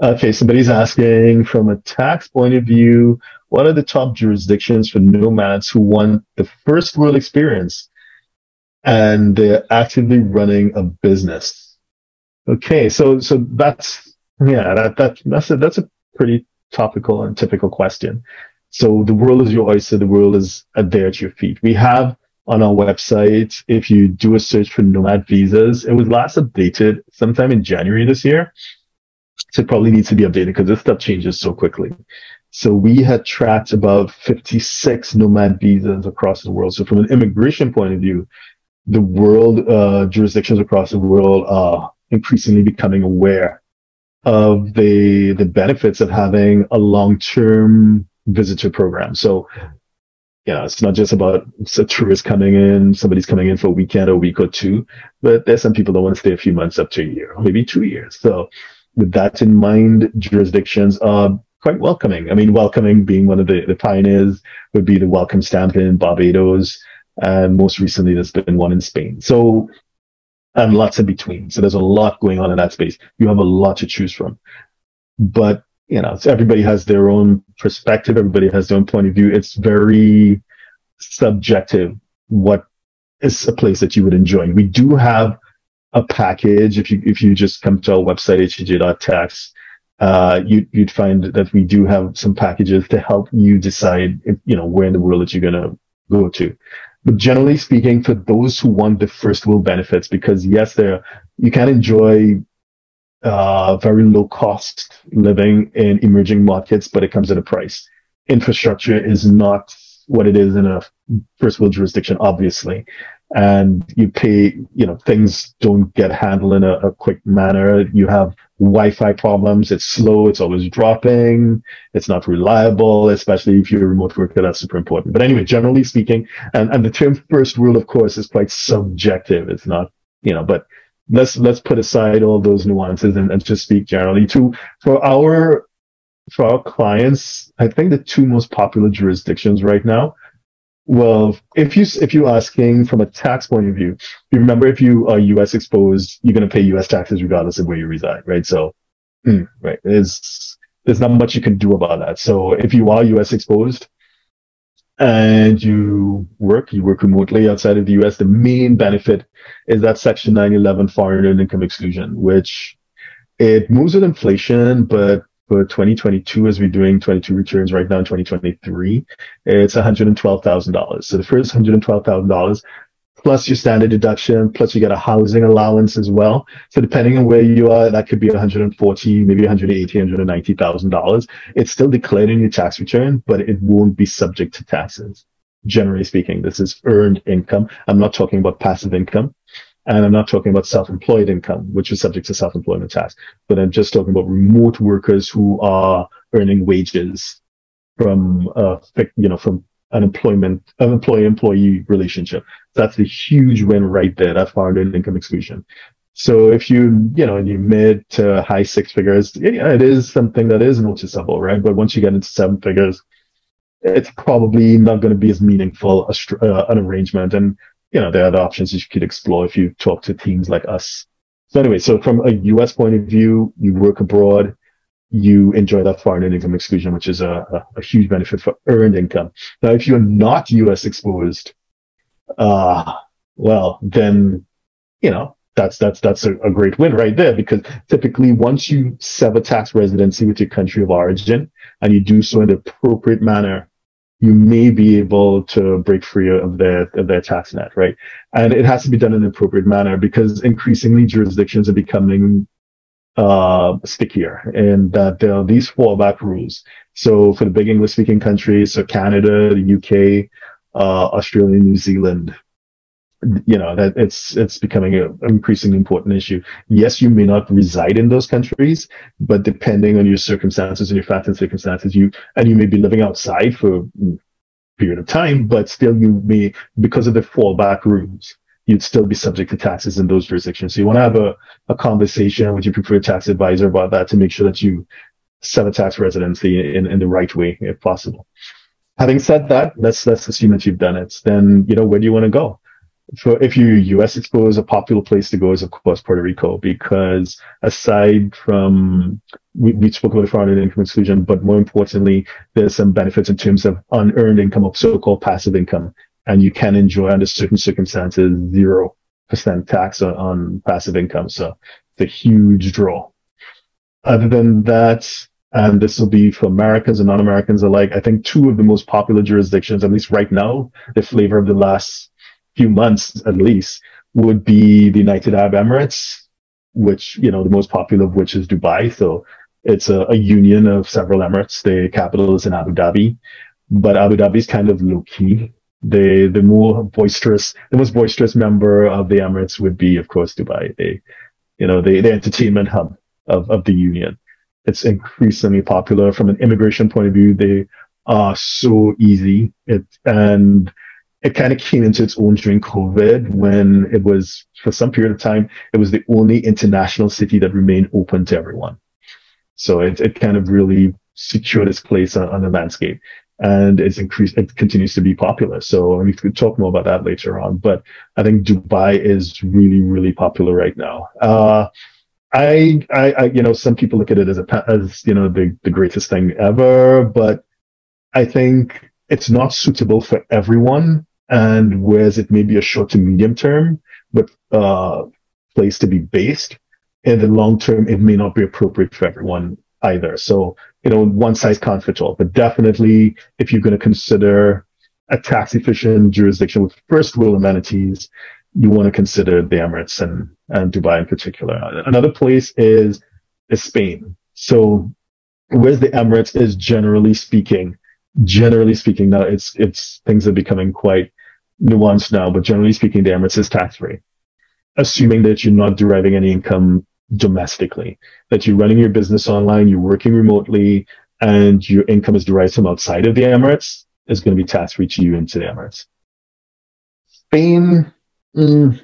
Okay, somebody's asking from a tax point of view, what are the top jurisdictions for nomads who want the first world experience and they're actively running a business? Okay, so so that's yeah, that that that's a that's a pretty topical and typical question. So the world is your oyster, the world is there at your feet. We have on our website, if you do a search for nomad visas, it was last updated sometime in January this year. It probably needs to be updated because this stuff changes so quickly. So we had tracked about 56 nomad visas across the world. So from an immigration point of view, the world uh, jurisdictions across the world are increasingly becoming aware of the the benefits of having a long-term visitor program. So you know, it's not just about a tourist coming in, somebody's coming in for a weekend, a week or two, but there's some people that want to stay a few months up to a year, maybe two years. So with that in mind, jurisdictions are quite welcoming. I mean, welcoming being one of the, the pioneers would be the welcome stamp in Barbados. And most recently, there's been one in Spain. So, and lots in between. So there's a lot going on in that space. You have a lot to choose from. But, you know, so everybody has their own perspective. Everybody has their own point of view. It's very subjective what is a place that you would enjoy. We do have a package. If you if you just come to our website htj.tax, uh, you you'd find that we do have some packages to help you decide if, you know where in the world that you're gonna go to. But generally speaking, for those who want the first world benefits, because yes, there you can enjoy uh, very low cost living in emerging markets, but it comes at a price. Infrastructure is not what it is in a first world jurisdiction, obviously and you pay, you know, things don't get handled in a, a, quick manner. You have Wi-Fi problems. It's slow. It's always dropping. It's not reliable, especially if you're a remote worker. That's super important. But anyway, generally speaking, and, and the term first world, of course, is quite subjective. It's not, you know, but let's, let's put aside all those nuances and, and just speak generally to, for our, for our clients, I think the two most popular jurisdictions right now well, if you if you're asking from a tax point of view, you remember if you are U.S. exposed, you're going to pay U.S. taxes regardless of where you reside, right? So, mm, right, there's there's not much you can do about that. So, if you are U.S. exposed and you work, you work remotely outside of the U.S., the main benefit is that Section 911 foreign income exclusion, which it moves with inflation, but for 2022 as we're doing 22 returns right now in 2023 it's $112000 so the first $112000 plus your standard deduction plus you get a housing allowance as well. So depending on where you are that could be 140 maybe 180 190000 dollars. It's still declared in your tax return but it won't be subject to taxes. Generally speaking this is earned income. I'm not talking about passive income and I'm not talking about self-employed income, which is subject to self-employment tax, but I'm just talking about remote workers who are earning wages from, uh, you know, from an employment, an employee-employee relationship. That's a huge win right there. That foreign income exclusion. So if you, you know, in your mid to high six figures, it is something that is noticeable, right? But once you get into seven figures, it's probably not going to be as meaningful a, uh, an arrangement. And you know, there are other options you could explore if you talk to teams like us. So anyway, so from a US point of view, you work abroad, you enjoy that foreign income exclusion, which is a, a, a huge benefit for earned income. Now, if you're not US exposed, uh, well, then, you know, that's, that's, that's a, a great win right there because typically once you sever tax residency with your country of origin and you do so in the appropriate manner, you may be able to break free of their of their tax net, right? And it has to be done in an appropriate manner because increasingly jurisdictions are becoming uh, stickier and that there are these fallback rules. So for the big English speaking countries, so Canada, the UK, uh, Australia, New Zealand, you know that it's it's becoming an increasingly important issue. Yes, you may not reside in those countries, but depending on your circumstances and your facts and circumstances, you and you may be living outside for a period of time, but still you may because of the fallback rules, you'd still be subject to taxes in those jurisdictions. So you want to have a, a conversation with your preferred tax advisor about that to make sure that you set a tax residency in, in the right way if possible. Having said that, let's let's assume that you've done it. Then you know where do you want to go? For if you're US exposed, a popular place to go is of course Puerto Rico because aside from we, we spoke about foreign income exclusion, but more importantly, there's some benefits in terms of unearned income of so-called passive income. And you can enjoy under certain circumstances, zero percent tax on, on passive income. So it's a huge draw. Other than that, and this will be for Americans and non-Americans alike. I think two of the most popular jurisdictions, at least right now, the flavor of the last few months at least, would be the United Arab Emirates, which, you know, the most popular of which is Dubai. So it's a, a union of several Emirates. The capital is in Abu Dhabi, but Abu Dhabi is kind of low key. The, the more boisterous, the most boisterous member of the Emirates would be, of course, Dubai. They, you know, the, the entertainment hub of, of the union. It's increasingly popular from an immigration point of view. They are so easy. It, and it kind of came into its own during COVID when it was, for some period of time, it was the only international city that remained open to everyone. So it, it kind of really secured its place on, on the landscape and it's increased, it continues to be popular. So we could talk more about that later on, but I think Dubai is really, really popular right now. Uh, I, I, I, you know, some people look at it as a, as, you know, the, the greatest thing ever, but I think it's not suitable for everyone. And whereas it may be a short to medium term, but, uh, place to be based in the long term, it may not be appropriate for everyone either. So, you know, one size can't fit all, but definitely if you're going to consider a tax efficient jurisdiction with first world amenities, you want to consider the Emirates and, and Dubai in particular. Another place is, is Spain. So whereas the Emirates is generally speaking, generally speaking, now it's, it's, things are becoming quite nuanced now, but generally speaking, the Emirates is tax free, assuming that you're not deriving any income domestically, that you're running your business online, you're working remotely, and your income is derived from outside of the Emirates, is going to be tax free to you into the Emirates. Spain, mm,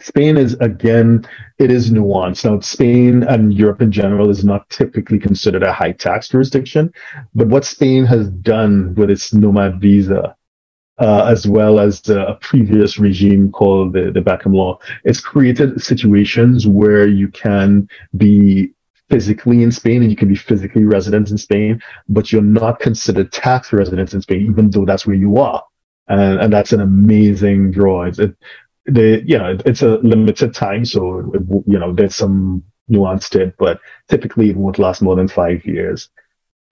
Spain is again, it is nuanced. Now, Spain and Europe in general is not typically considered a high tax jurisdiction, but what Spain has done with its nomad visa uh, as well as a previous regime called the, the Beckham Law. It's created situations where you can be physically in Spain and you can be physically resident in Spain, but you're not considered tax residents in Spain, even though that's where you are. And, and that's an amazing draw. It's, it, the, you know, it's a limited time. So, it, you know, there's some nuance to it, but typically it won't last more than five years.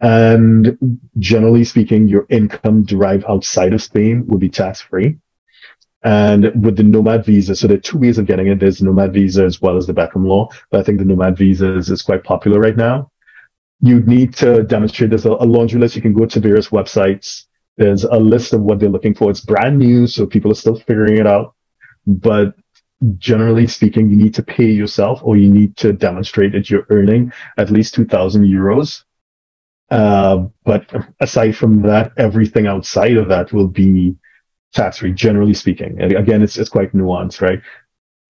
And generally speaking, your income derived outside of Spain will be tax free. And with the nomad visa, so there are two ways of getting it. There's the nomad visa as well as the Beckham law, but I think the nomad visa is, is quite popular right now. You need to demonstrate there's a, a laundry list. You can go to various websites. There's a list of what they're looking for. It's brand new, so people are still figuring it out. But generally speaking, you need to pay yourself or you need to demonstrate that you're earning at least 2000 euros uh, but aside from that, everything outside of that will be tax free, generally speaking. And again, it's, it's quite nuanced, right?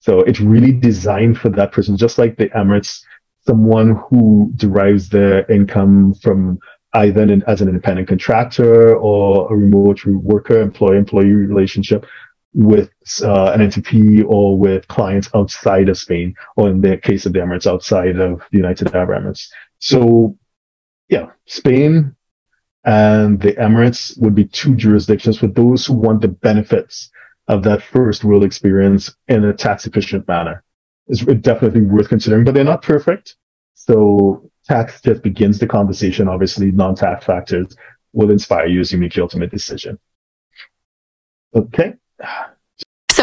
So it's really designed for that person, just like the Emirates, someone who derives their income from either in, as an independent contractor or a remote worker, employee employee relationship with uh, an entity or with clients outside of Spain, or in the case of the Emirates, outside of the United Arab Emirates. So yeah, Spain and the Emirates would be two jurisdictions for those who want the benefits of that first world experience in a tax efficient manner. It's definitely worth considering, but they're not perfect. So tax just begins the conversation. Obviously, non-tax factors will inspire you as you make your ultimate decision. Okay.